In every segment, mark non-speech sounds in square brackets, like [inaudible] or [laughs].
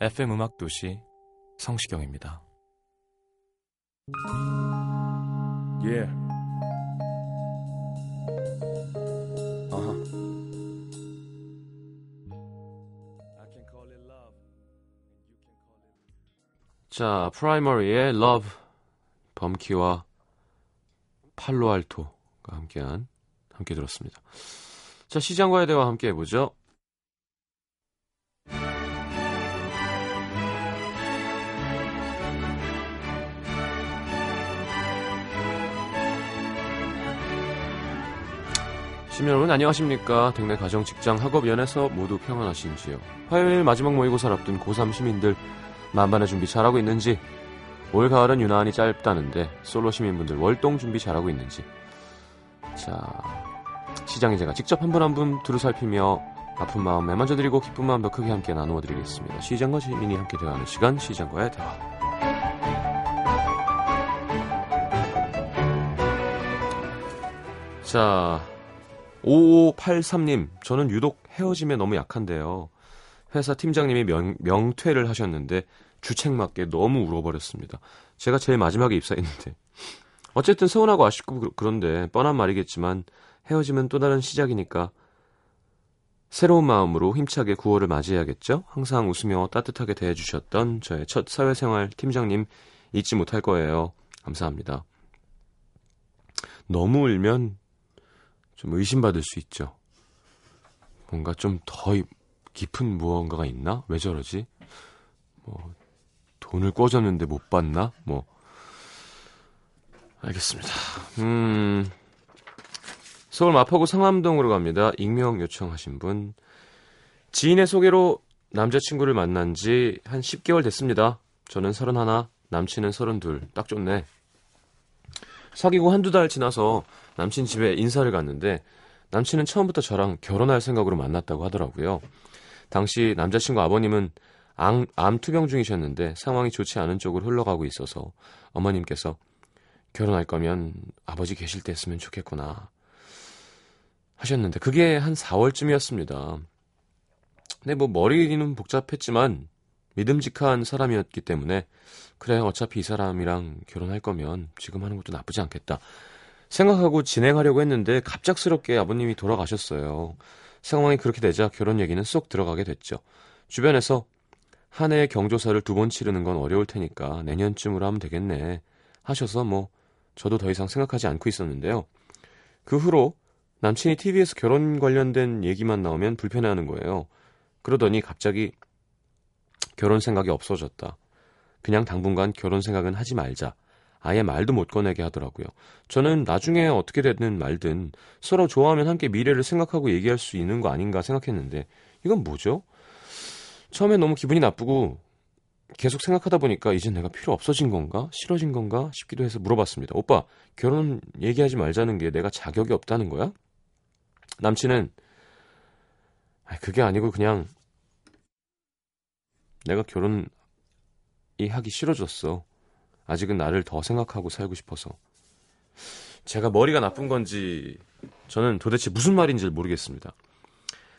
FM 음악 도시 성시경입니다. Yeah. Uh-huh. Call it 자, 프라이머리의 Love, 범키와 팔로알토가 함께한 함께 들었습니다. 자, 시장과의 대화 함께 해보죠. 시민 여러분 안녕하십니까? 댁내 가정, 직장, 학업, 연에서 모두 평안하신지요? 화요일 마지막 모의고사를 앞둔 고3 시민들 만반의 준비 잘하고 있는지 올 가을은 유난히 짧다는데 솔로 시민분들 월동 준비 잘하고 있는지 자 시장에 제가 직접 한 분 한 분 두루 살피며 아픈 마음 매만져 드리고 기쁜 마음 더 크게 함께 나누어 드리겠습니다. 시장과 시민이 함께 대화하는 시간 시장과의 대화 자 5583님, 저는 유독 헤어짐에 너무 약한데요. 회사 팀장님이 명, 명퇴를 하셨는데 주책맞게 너무 울어버렸습니다. 제가 제일 마지막에 입사했는데. 어쨌든 서운하고 아쉽고 그- 그런데 뻔한 말이겠지만 헤어짐은 또 다른 시작이니까 새로운 마음으로 힘차게 9월을 맞이해야겠죠? 항상 웃으며 따뜻하게 대해주셨던 저의 첫 사회생활 팀장님 잊지 못할 거예요. 감사합니다. 너무 울면 좀 의심받을 수 있죠. 뭔가 좀 더 깊은 무언가가 있나? 왜 저러지? 뭐 돈을 꿔줬는데 못 받나? 뭐 알겠습니다. 음 서울 마포구 상암동으로 갑니다. 익명 요청하신 분 지인의 소개로 남자친구를 만난 지 한 10개월 됐습니다. 저는 31, 남친은 32. 딱 좋네. 사귀고 한두 달 지나서 남친 집에 인사를 갔는데 남친은 처음부터 저랑 결혼할 생각으로 만났다고 하더라고요. 당시 남자친구 아버님은 암, 암 투병 중이셨는데 상황이 좋지 않은 쪽으로 흘러가고 있어서 어머님께서 결혼할 거면 아버지 계실 때 했으면 좋겠구나 하셨는데 그게 한 4월쯤이었습니다. 근데 뭐 머리는 복잡했지만 믿음직한 사람이었기 때문에 그래 어차피 이 사람이랑 결혼할 거면 지금 하는 것도 나쁘지 않겠다 생각하고 진행하려고 했는데 갑작스럽게 아버님이 돌아가셨어요. 상황이 그렇게 되자 결혼 얘기는 쏙 들어가게 됐죠. 주변에서 한 해의 경조사를 두 번 치르는 건 어려울 테니까 내년쯤으로 하면 되겠네 하셔서 뭐 저도 더 이상 생각하지 않고 있었는데요. 그 후로 남친이 TV에서 결혼 관련된 얘기만 나오면 불편해하는 거예요. 그러더니 갑자기 결혼 생각이 없어졌다. 그냥 당분간 결혼 생각은 하지 말자. 아예 말도 못 꺼내게 하더라고요. 저는 나중에 어떻게 되든 말든 서로 좋아하면 함께 미래를 생각하고 얘기할 수 있는 거 아닌가 생각했는데 이건 뭐죠? 처음에 너무 기분이 나쁘고 계속 생각하다 보니까 이제 내가 필요 없어진 건가? 싫어진 건가? 싶기도 해서 물어봤습니다. 오빠, 결혼 얘기하지 말자는 게 내가 자격이 없다는 거야? 남친은 아, 그게 아니고 그냥 내가 결혼이 하기 싫어졌어. 아직은 나를 더 생각하고 살고 싶어서. 제가 머리가 나쁜 건지 저는 도대체 무슨 말인지 모르겠습니다.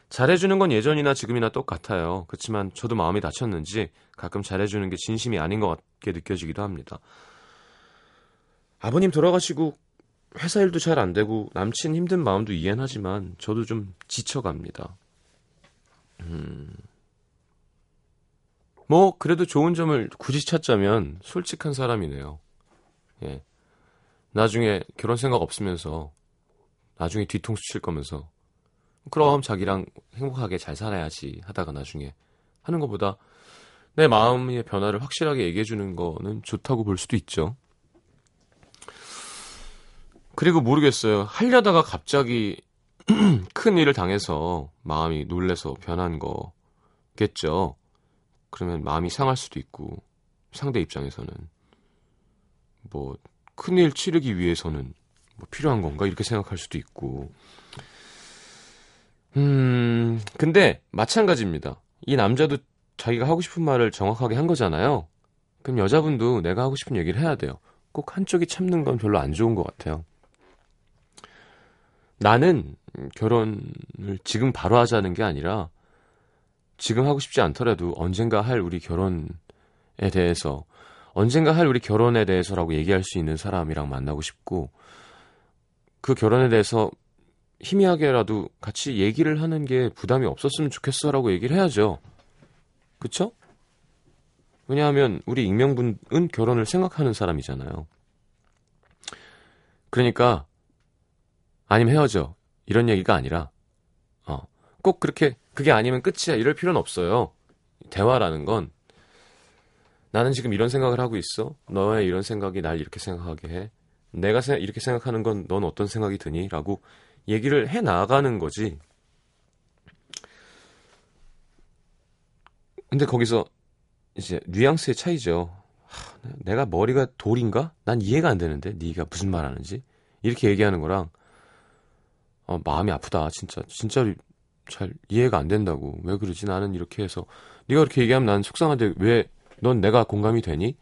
잘해주는 건 예전이나 지금이나 똑같아요. 그렇지만 저도 마음이 다쳤는지 가끔 잘해주는 게 진심이 아닌 것 같게 느껴지기도 합니다. 아버님 돌아가시고 회사 일도 잘 안 되고 남친 힘든 마음도 이해는 하지만 저도 좀 지쳐갑니다. 음. 뭐 그래도 좋은 점을 굳이 찾자면 솔직한 사람이네요. 예. 나중에 결혼 생각 없으면서 나중에 뒤통수 칠 거면서 그럼 자기랑 행복하게 잘 살아야지 하다가 나중에 하는 것보다 내 마음의 변화를 확실하게 얘기해 주는 거는 좋다고 볼 수도 있죠. 그리고 모르겠어요. 하려다가 갑자기 [clears throat] 큰 일을 당해서 마음이 놀래서 변한 거겠죠. 그러면 마음이 상할 수도 있고 상대 입장에서는 뭐 큰일 치르기 위해서는 뭐 필요한 건가 이렇게 생각할 수도 있고 음 근데 마찬가지입니다. 이 남자도 자기가 하고 싶은 말을 정확하게 한 거잖아요. 그럼 여자분도 내가 하고 싶은 얘기를 해야 돼요. 꼭 한쪽이 참는 건 별로 안 좋은 것 같아요. 나는 결혼을 지금 바로 하자는 게 아니라 지금 하고 싶지 않더라도 언젠가 할 우리 결혼에 대해서 언젠가 할 우리 결혼에 대해서라고 얘기할 수 있는 사람이랑 만나고 싶고 그 결혼에 대해서 희미하게라도 같이 얘기를 하는 게 부담이 없었으면 좋겠어라고 얘기를 해야죠. 그쵸? 왜냐하면 우리 익명분은 결혼을 생각하는 사람이잖아요. 그러니까 아니면 헤어져 이런 얘기가 아니라 어, 꼭 그렇게 그게 아니면 끝이야 이럴 필요는 없어요. 대화라는 건 나는 지금 이런 생각을 하고 있어. 너의 이런 생각이 날 이렇게 생각하게 해. 내가 생- 이렇게 생각하는 건 넌 어떤 생각이 드니? 라고 얘기를 해 나가는 거지. 근데 거기서 이제 뉘앙스의 차이죠. 하, 내가 머리가 돌인가? 난 이해가 안 되는데 네가 무슨 말 하는지 이렇게 얘기하는 거랑 어, 마음이 아프다 진짜 진짜로 잘 이해가 안 된다고 왜 그러지 나는 이렇게 해서 네가 그렇게 얘기하면 나는 속상한데 왜 넌 내가 공감이 되니?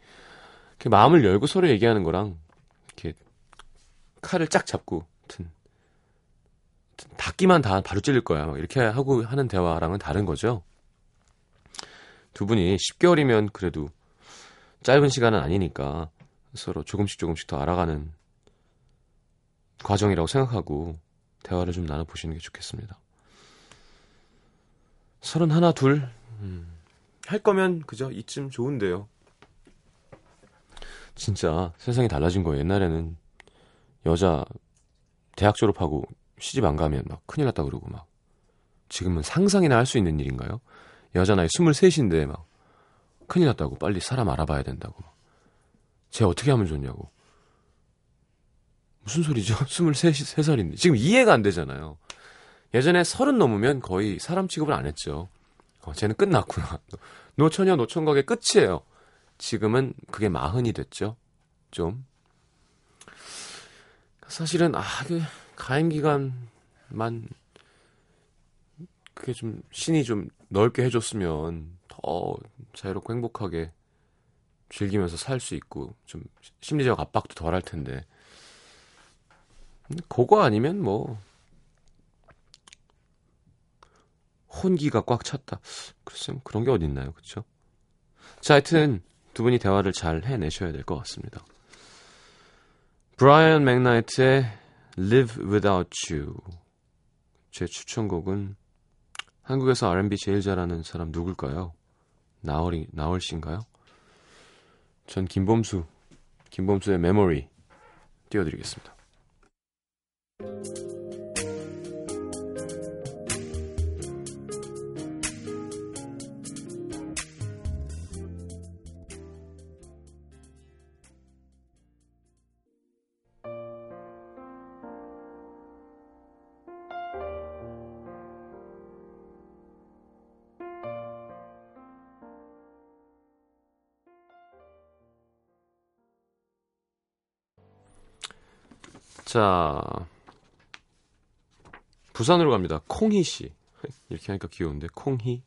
이렇게 마음을 열고 서로 얘기하는 거랑 이렇게 칼을 쫙 잡고 하여튼 닫기만 다 바로 찔릴 거야 막 이렇게 하고 하는 대화랑은 다른 거죠. 두 분이 10개월이면 그래도 짧은 시간은 아니니까 서로 조금씩 조금씩 더 알아가는 과정이라고 생각하고 대화를 좀 나눠보시는 게 좋겠습니다. 서른 하나 둘, 음, 할 거면 그저 이쯤 좋은데요. 진짜 세상이 달라진 거예요. 옛날에는 여자 대학 졸업하고 시집 안 가면 막 큰일 났다 그러고 막 지금은 상상이나 할 수 있는 일인가요? 여자 나이 23인데 막 큰일 났다고 빨리 사람 알아봐야 된다고 쟤 어떻게 하면 좋냐고 무슨 소리죠? [laughs] 23살인데 지금 이해가 안 되잖아요 예전에 서른 넘으면 거의 사람 취급을 안 했죠. 어, 쟤는 끝났구나. [laughs] 노처녀 노총각의 끝이에요. 지금은 그게 마흔이 됐죠. 좀. 사실은 아 그 가임 기간만 그게 좀 신이 좀 넓게 해줬으면 더 자유롭고 행복하게 즐기면서 살 수 있고 좀 심리적 압박도 덜 할 텐데. 그거 아니면 뭐 혼기가 꽉 찼다 글쎄 그런 게 어딨나요 그쵸 자 하여튼 두 분이 대화를 잘 해내셔야 될 것 같습니다 브라이언 맥나이트의 Live Without You 제 추천곡은 한국에서 R&B 제일 잘하는 사람 누굴까요? 나얼이 나얼 씨인가요? 전 김범수 김범수의 메모리 띄워드리겠습니다. 자 부산으로 갑니다. 콩희 씨 [laughs] 이렇게 하니까 귀여운데 콩희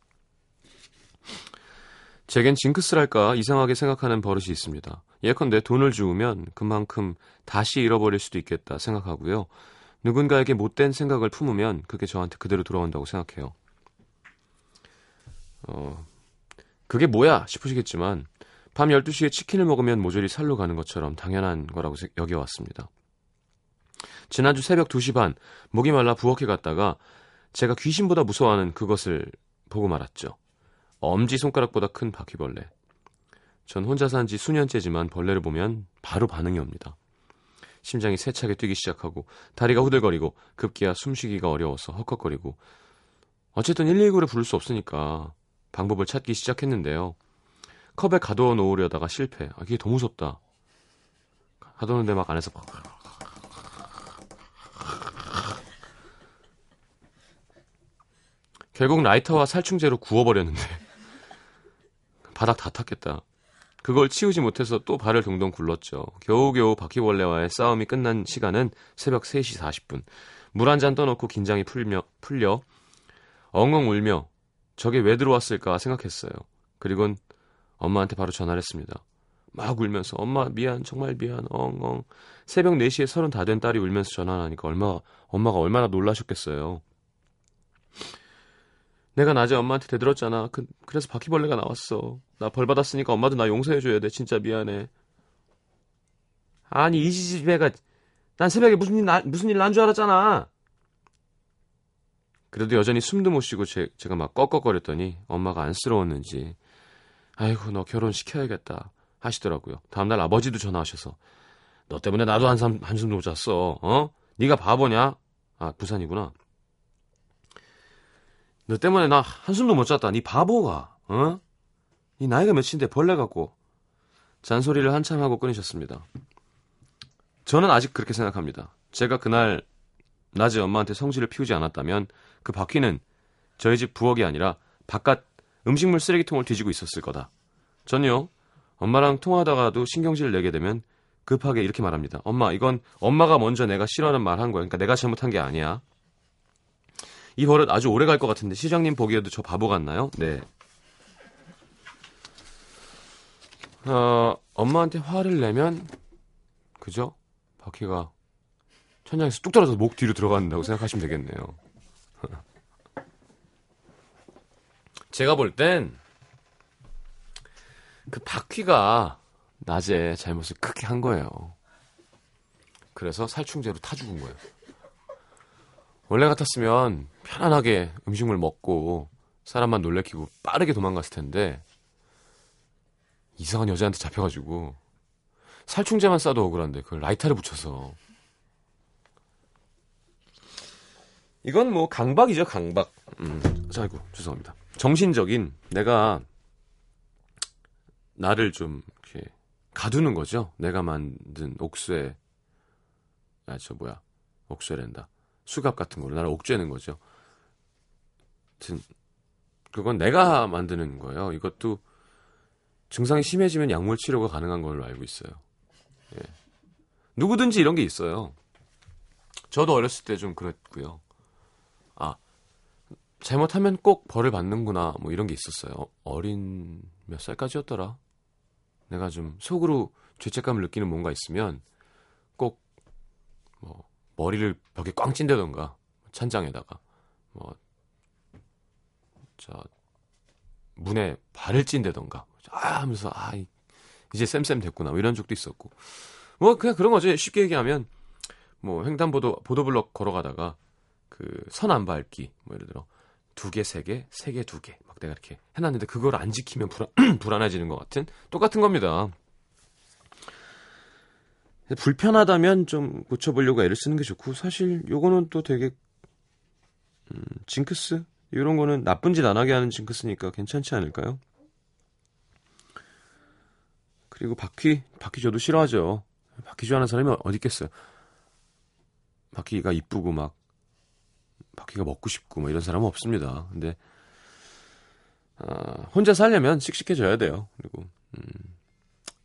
제겐 징크스랄까 이상하게 생각하는 버릇이 있습니다. 예컨대 돈을 주우면 그만큼 다시 잃어버릴 수도 있겠다 생각하고요. 누군가에게 못된 생각을 품으면 그게 저한테 그대로 돌아온다고 생각해요. 어, 그게 뭐야 싶으시겠지만 밤 12시에 치킨을 먹으면 모조리 살로 가는 것처럼 당연한 거라고 세- 여겨왔습니다. 지난주 새벽 2시 반 목이 말라 부엌에 갔다가 제가 귀신보다 무서워하는 그것을 보고 말았죠. 엄지 손가락보다 큰 바퀴벌레. 전 혼자 산 지 수년째지만 벌레를 보면 바로 반응이 옵니다. 심장이 세차게 뛰기 시작하고 다리가 후들거리고 급기야 숨쉬기가 어려워서 헉헉거리고 어쨌든 119를 부를 수 없으니까 방법을 찾기 시작했는데요. 컵에 가둬 놓으려다가 실패. 아, 이게 더 무섭다. 가둬놓는데 막 안에서 결국 라이터와 살충제로 구워버렸는데 [laughs] 바닥 다 탔겠다. 그걸 치우지 못해서 또 발을 동동 굴렀죠. 겨우겨우 바퀴벌레와의 싸움이 끝난 시간은 새벽 3시 40분. 물 한 잔 떠놓고 긴장이 풀며, 풀려 엉엉 울며 저게 왜 들어왔을까 생각했어요. 그리곤 엄마한테 바로 전화를 했습니다. 막 울면서 엄마 미안 정말 미안 엉엉 새벽 4시에 서른 다 된 딸이 울면서 전화하니까 얼마 엄마가 얼마나 놀라셨겠어요. 내가 낮에 엄마한테 대들었잖아. 그, 그래서 바퀴벌레가 나왔어. 나 벌 받았으니까 엄마도 나 용서해줘야 돼. 진짜 미안해. 아니 이 집애가 난 새벽에 무슨 일 나- 무슨 일 난 줄 알았잖아. 그래도 여전히 숨도 못 쉬고 제, 제가 막 꺽꺽거렸더니 엄마가 안쓰러웠는지 아이고 너 결혼시켜야겠다 하시더라고요. 다음날 아버지도 전화하셔서 너 때문에 나도 한숨 한숨도 못 잤어. 어? 네가 바보냐? 아 부산이구나. 너 때문에 나 한숨도 못 잤다. 네 바보가. 어? 네 나이가 몇인데 벌레 같고. 잔소리를 한참 하고 끊으셨습니다. 저는 아직 그렇게 생각합니다. 제가 그날 낮에 엄마한테 성질을 피우지 않았다면 그 바퀴는 저희 집 부엌이 아니라 바깥 음식물 쓰레기통을 뒤지고 있었을 거다. 전요. 엄마랑 통화하다가도 신경질을 내게 되면 급하게 이렇게 말합니다. 엄마, 이건 엄마가 먼저 내가 싫어하는 말 한 거야. 그러니까 내가 잘못한 게 아니야. 이 버릇 아주 오래 갈 것 같은데 시장님 보기에도 저 바보 같나요? 네. 어, 엄마한테 화를 내면 그죠? 바퀴가 천장에서 뚝 떨어져서 목 뒤로 들어간다고 생각하시면 되겠네요. [laughs] 제가 볼 땐 그 바퀴가 낮에 잘못을 크게 한 거예요. 그래서 살충제로 타 죽은 거예요. 원래 같았으면 편안하게 음식물 먹고 사람만 놀래키고 빠르게 도망갔을 텐데 이상한 여자한테 잡혀가지고 살충제만 싸도 억울한데 그걸 라이터를 붙여서. 이건 뭐 강박이죠 강박. 음, 아이고 죄송합니다. 정신적인 내가 나를 좀 이렇게 가두는 거죠? 내가 만든 옥쇠 아저 뭐야 옥쇠랜다. 수갑 같은 걸로 나를 옥죄는 거죠 하여튼 그건 내가 만드는 거예요. 이것도 증상이 심해지면 약물 치료가 가능한 걸로 알고 있어요. 예. 누구든지 이런 게 있어요. 저도 어렸을 때 좀 그랬고요. 아 잘못하면 꼭 벌을 받는구나 뭐 이런 게 있었어요. 어린 몇 살까지였더라? 내가 좀 속으로 죄책감을 느끼는 뭔가 있으면 꼭 뭐 머리를 벽에 꽝 찐다던가 찬장에다가 뭐 저 문에 발을 찐다던가 아 하면서 아 이- 이제 쌤쌤 됐구나 뭐 이런 적도 있었고 뭐 그냥 그런 거죠 쉽게 얘기하면 뭐 횡단보도 보도블럭 걸어가다가 그 선 안 밟기 뭐 예를 들어 두 개, 세 개, 세 개, 두 개. 막 내가 이렇게 해놨는데 그걸 안 지키면 불안, [clears throat] 불안해지는 것 같은 똑같은 겁니다. 불편하다면 좀 고쳐보려고 애를 쓰는 게 좋고 사실 요거는 또 되게 음, 징크스 이런 거는 나쁜 짓 안 하게 하는 징크스니까 괜찮지 않을까요? 그리고 바퀴 바퀴 저도 싫어하죠. 바퀴 좋아하는 사람이 어디 있겠어요? 바퀴가 이쁘고 막 바퀴가 먹고 싶고 뭐 이런 사람은 없습니다. 근데 아, 혼자 살려면 씩씩해져야 돼요. 그리고 음,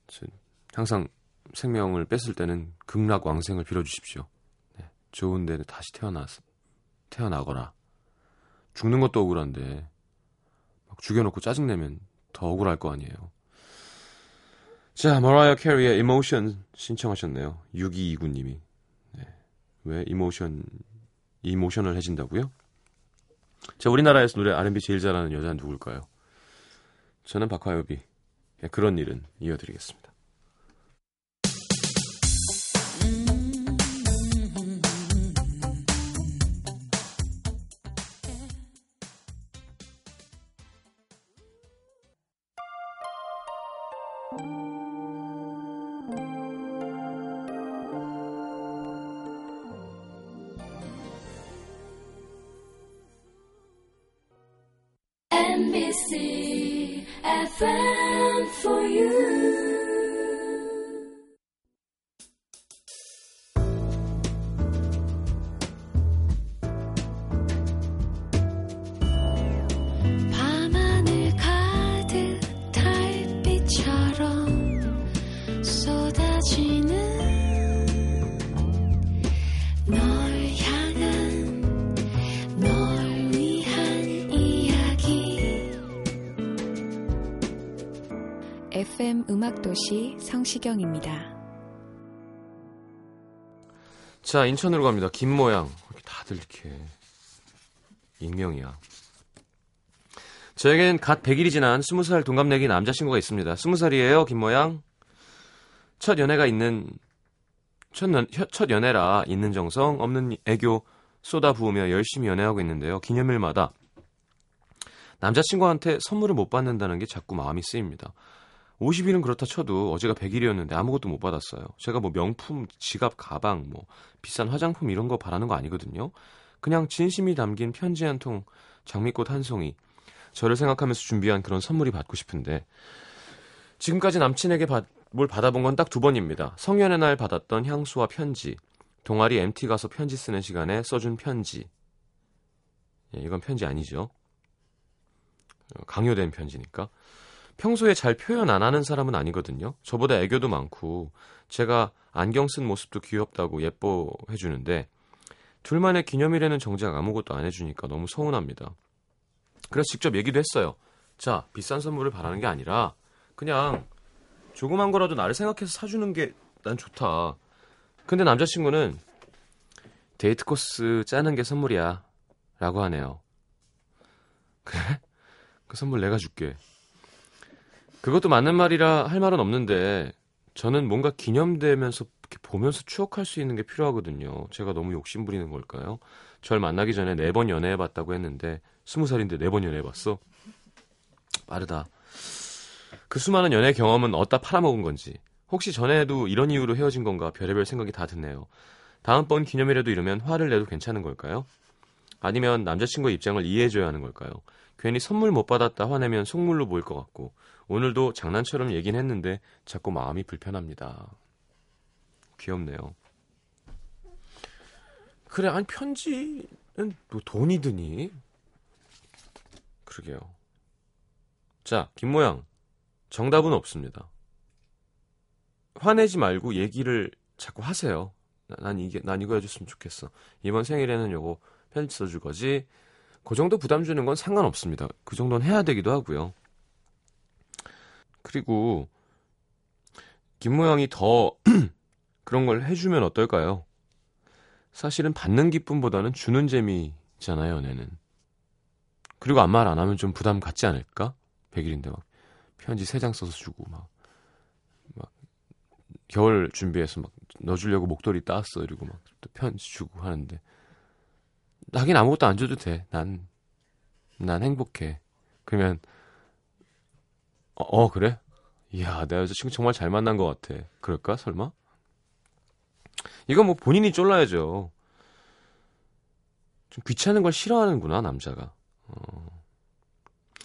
저- 항상 생명을 뺐을 때는 극락 왕생을 빌어주십시오. 네, 좋은 데 다시 태어나 태어나거나 죽는 것도 억울한데 막 죽여놓고 짜증내면 더 억울할 거 아니에요. 자, 머라이어 캐리의 Emotion 신청하셨네요. 6229님이. 네. 왜 Emotion Emotion을 해진다고요? 자, 우리나라에서 노래 R&B 제일 잘하는 여자는 누굴까요? 저는 박화요비. 예, 그런 일은 이어드리겠습니다. 음악도시 성시경입니다. 자, 인천으로 갑니다. 김모양. 다들 이렇게 익명이야. 저에겐 갓 100일이 지난 20살 동갑내기 남자친구가 있습니다. 20살이에요, 김모양. 첫 연애가 있는 첫, 연, 첫 연애라 있는 정성 없는 애교 쏟아 부으며 열심히 연애하고 있는데요. 기념일마다 남자친구한테 선물을 못 받는다는 게 자꾸 마음이 쓰입니다. 50일은 그렇다 쳐도 어제가 100일이었는데 아무것도 못 받았어요. 제가 뭐 명품, 지갑, 가방, 뭐 비싼 화장품 이런 거 바라는 거 아니거든요. 그냥 진심이 담긴 편지 한 통, 장미꽃 한 송이, 저를 생각하면서 준비한 그런 선물이 받고 싶은데 지금까지 남친에게 받, 뭘 받아본 건 딱 두 번입니다. 성년의 날 받았던 향수와 편지, 동아리 MT 가서 편지 쓰는 시간에 써준 편지. 예, 이건 편지 아니죠. 어, 강요된 편지니까. 평소에 잘 표현 안 하는 사람은 아니거든요. 저보다 애교도 많고 제가 안경 쓴 모습도 귀엽다고 예뻐해 주는데 둘만의 기념일에는 정작 아무것도 안 해주니까 너무 서운합니다. 그래서 직접 얘기도 했어요. 자, 비싼 선물을 바라는 게 아니라 그냥 조그만 거라도 나를 생각해서 사주는 게 난 좋다. 근데 남자친구는 데이트 코스 짜는 게 선물이야. 라고 하네요. 그래? 그 선물 내가 줄게. 그것도 맞는 말이라 할 말은 없는데 저는 뭔가 기념되면서 이렇게 보면서 추억할 수 있는 게 필요하거든요. 제가 너무 욕심 부리는 걸까요? 절 만나기 전에 네 번 연애해봤다고 했는데 스무 살인데 네 번 연애해봤어? 빠르다. 그 수많은 연애 경험은 어디다 팔아먹은 건지 혹시 전에도 이런 이유로 헤어진 건가 별의별 생각이 다 드네요. 다음번 기념일에도 이러면 화를 내도 괜찮은 걸까요? 아니면 남자친구의 입장을 이해해줘야 하는 걸까요? 괜히 선물 못 받았다 화내면 속물로 보일 것 같고 오늘도 장난처럼 얘긴 했는데 자꾸 마음이 불편합니다. 귀엽네요. 그래 아니 편지는 뭐 돈이 드니? 그러게요. 자 김모양 정답은 없습니다. 화내지 말고 얘기를 자꾸 하세요. 나- 난 이게 난 이거 해줬으면 좋겠어. 이번 생일에는 요거 편지 써줄 거지. 그 정도 부담 주는 건 상관없습니다. 그 정도는 해야 되기도 하고요. 그리고 김모양이 더 [clears throat] 그런 걸 해주면 어떨까요? 사실은 받는 기쁨보다는 주는 재미잖아요, 연애는. 그리고 아무 말 안 하면 좀 부담 갖지 않을까? 100일인데 막 편지 세장 써서 주고 막, 막 겨울 준비해서 막 넣어주려고 목도리 따왔어 이러고 막 또 편지 주고 하는데 하긴 아무것도 안 줘도 돼. 난, 난 행복해. 그러면, 어, 어, 그래? 이야, 내 여자친구 정말 잘 만난 것 같아. 그럴까, 설마? 이건 뭐 본인이 쫄라야죠. 좀 귀찮은 걸 싫어하는구나, 남자가. 어.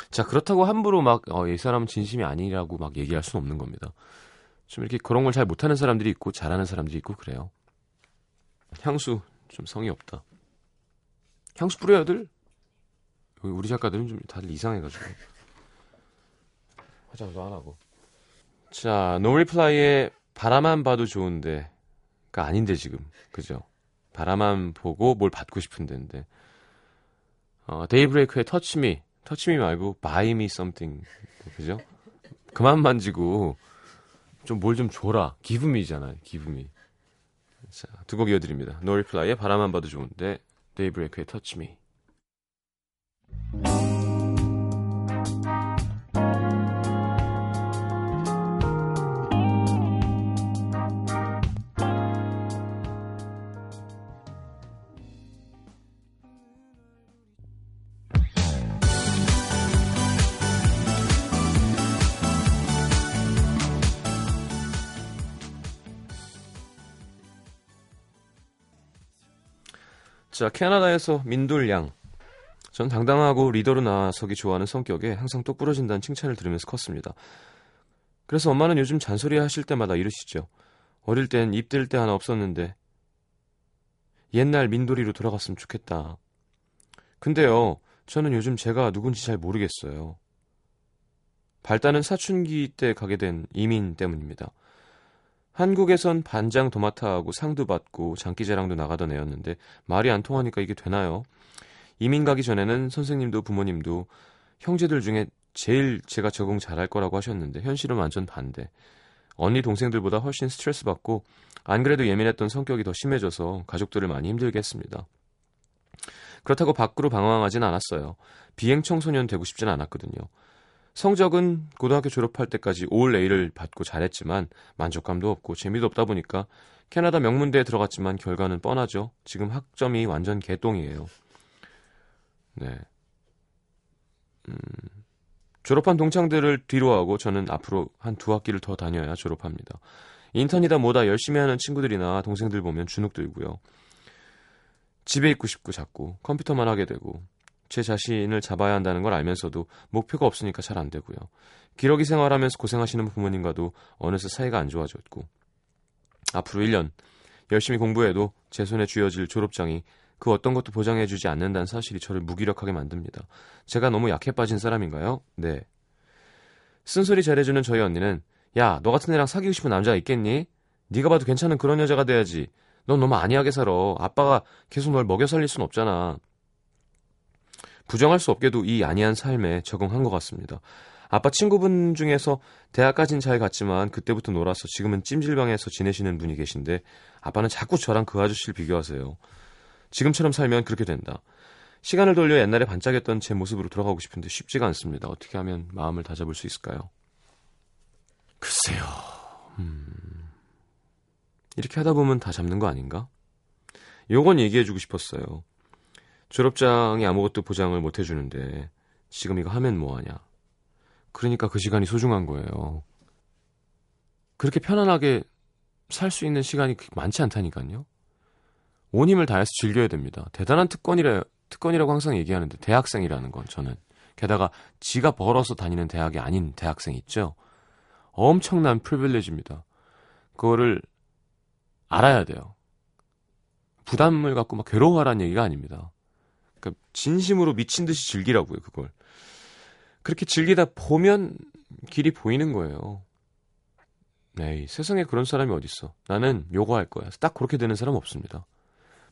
자, 그렇다고 함부로 막, 어, 이 사람은 진심이 아니라고 막 얘기할 수는 없는 겁니다. 좀 이렇게 그런 걸 잘 못하는 사람들이 있고, 잘하는 사람들이 있고, 그래요. 향수, 좀 성의 없다. 향수 뿌려야들 여기 우리 작가들은 좀 다들 이상해가지고 화장도 안 하고. 자 노리플라이의 바라만 봐도 좋은데가 아닌데 지금. 그죠? 바라만 보고 뭘 받고 싶은 데인데. 어, 데이브레이크의 Touch Me Touch Me 말고 Buy Me Something 그죠? 그만 만지고 좀 뭘좀 줘라. 기브미잖아요 기브미 자두 곡 이어드립니다. 노리플라이의 바라만 봐도 좋은데 데이브레이크의 Touch Me. 자, 캐나다에서 민돌양. 전 당당하고 리더로 나서기 좋아하는 성격에 항상 똑부러진다는 칭찬을 들으면서 컸습니다. 그래서 엄마는 요즘 잔소리 하실 때마다 이러시죠. 어릴 땐 입들 때 하나 없었는데 옛날 민돌이로 돌아갔으면 좋겠다. 근데요, 저는 요즘 제가 누군지 잘 모르겠어요. 발단은 사춘기 때 가게 된 이민 때문입니다. 한국에선 반장 도맡아하고 상도 받고 장기자랑도 나가던 애였는데 말이 안 통하니까 이게 되나요? 이민 가기 전에는 선생님도 부모님도 형제들 중에 제일 제가 적응 잘할 거라고 하셨는데 현실은 완전 반대. 언니 동생들보다 훨씬 스트레스 받고 안 그래도 예민했던 성격이 더 심해져서 가족들을 많이 힘들게 했습니다. 그렇다고 밖으로 방황하진 않았어요. 비행 청소년 되고 싶진 않았거든요. 성적은 고등학교 졸업할 때까지 올 A를 받고 잘했지만 만족감도 없고 재미도 없다 보니까 캐나다 명문대에 들어갔지만 결과는 뻔하죠. 지금 학점이 완전 개똥이에요. 네. 음, 졸업한 동창들을 뒤로하고 저는 앞으로 한 두 학기를 더 다녀야 졸업합니다. 인턴이다 뭐다 열심히 하는 친구들이나 동생들 보면 주눅 들고요. 집에 있고 싶고 자꾸 컴퓨터만 하게 되고 제 자신을 잡아야 한다는 걸 알면서도 목표가 없으니까 잘 안 되고요. 기러기 생활하면서 고생하시는 부모님과도 어느새 사이가 안 좋아졌고 앞으로 1년 열심히 공부해도 제 손에 쥐어질 졸업장이 그 어떤 것도 보장해주지 않는다는 사실이 저를 무기력하게 만듭니다. 제가 너무 약해 빠진 사람인가요? 네. 쓴소리 잘해주는 저희 언니는 야, 너 같은 애랑 사귀고 싶은 남자가 있겠니? 네가 봐도 괜찮은 그런 여자가 돼야지. 넌 너무 안이하게 살아. 아빠가 계속 널 먹여 살릴 순 없잖아. 부정할 수 없게도 이 안이한 삶에 적응한 것 같습니다. 아빠 친구분 중에서 대학까진 잘 갔지만 그때부터 놀아서 지금은 찜질방에서 지내시는 분이 계신데 아빠는 자꾸 저랑 그 아저씨를 비교하세요. 지금처럼 살면 그렇게 된다. 시간을 돌려 옛날에 반짝였던 제 모습으로 돌아가고 싶은데 쉽지가 않습니다. 어떻게 하면 마음을 다잡을 수 있을까요? 글쎄요. 음... 이렇게 하다 보면 다 잡는 거 아닌가? 요건 얘기해주고 싶었어요. 졸업장이 아무것도 보장을 못 해주는데 지금 이거 하면 뭐하냐. 그러니까 그 시간이 소중한 거예요. 그렇게 편안하게 살 수 있는 시간이 많지 않다니까요. 온 힘을 다해서 즐겨야 됩니다. 대단한 특권이라, 특권이라고 항상 얘기하는데 대학생이라는 건 저는 게다가 지가 벌어서 다니는 대학이 아닌 대학생 있죠. 엄청난 프리빌리지입니다. 그거를 알아야 돼요. 부담을 갖고 막 괴로워하라는 얘기가 아닙니다. 그러니까 진심으로 미친 듯이 즐기라고요, 그걸. 그렇게 즐기다 보면 길이 보이는 거예요. 네, 세상에 그런 사람이 어딨어. 나는 요거 할 거야. 딱 그렇게 되는 사람 없습니다.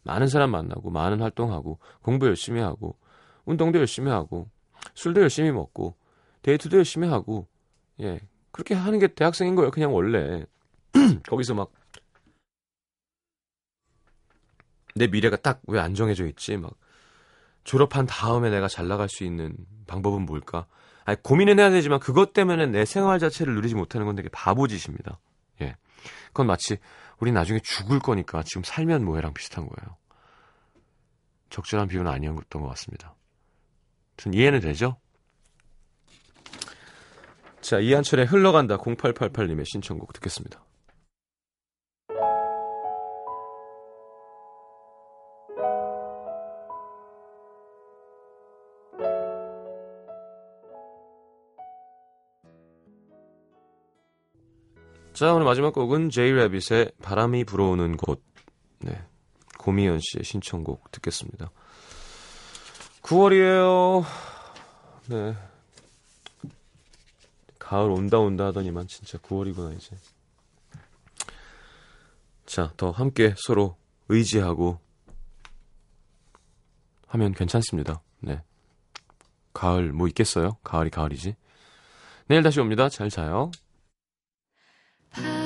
많은 사람 만나고, 많은 활동하고, 공부 열심히 하고, 운동도 열심히 하고, 술도 열심히 먹고, 데이트도 열심히 하고, 예. 그렇게 하는 게 대학생인 거예요, 그냥 원래. [clears throat] 거기서 막, 내 미래가 딱 왜 안정해져 있지? 막, 졸업한 다음에 내가 잘 나갈 수 있는 방법은 뭘까? 아니, 고민은 해야 되지만 그것 때문에 내 생활 자체를 누리지 못하는 건 되게 바보짓입니다. 예. 그건 마치 우리 나중에 죽을 거니까 지금 살면 뭐해랑 비슷한 거예요. 적절한 비유는 아니었던 것 같습니다. 전 이해는 되죠? 자, 이한철의 흘러간다 0888님의 신청곡 듣겠습니다. 자, 오늘 마지막 곡은 제이레빗의 바람이 불어오는 곳. 네. 고미연 씨의 신청곡 듣겠습니다. 9월이에요. 네. 가을 온다 온다 하더니만 진짜 9월이구나 이제. 자, 더 함께 서로 의지하고 하면 괜찮습니다. 네. 가을 뭐 있겠어요? 가을이 가을이지. 내일 다시 옵니다. 잘 자요. 바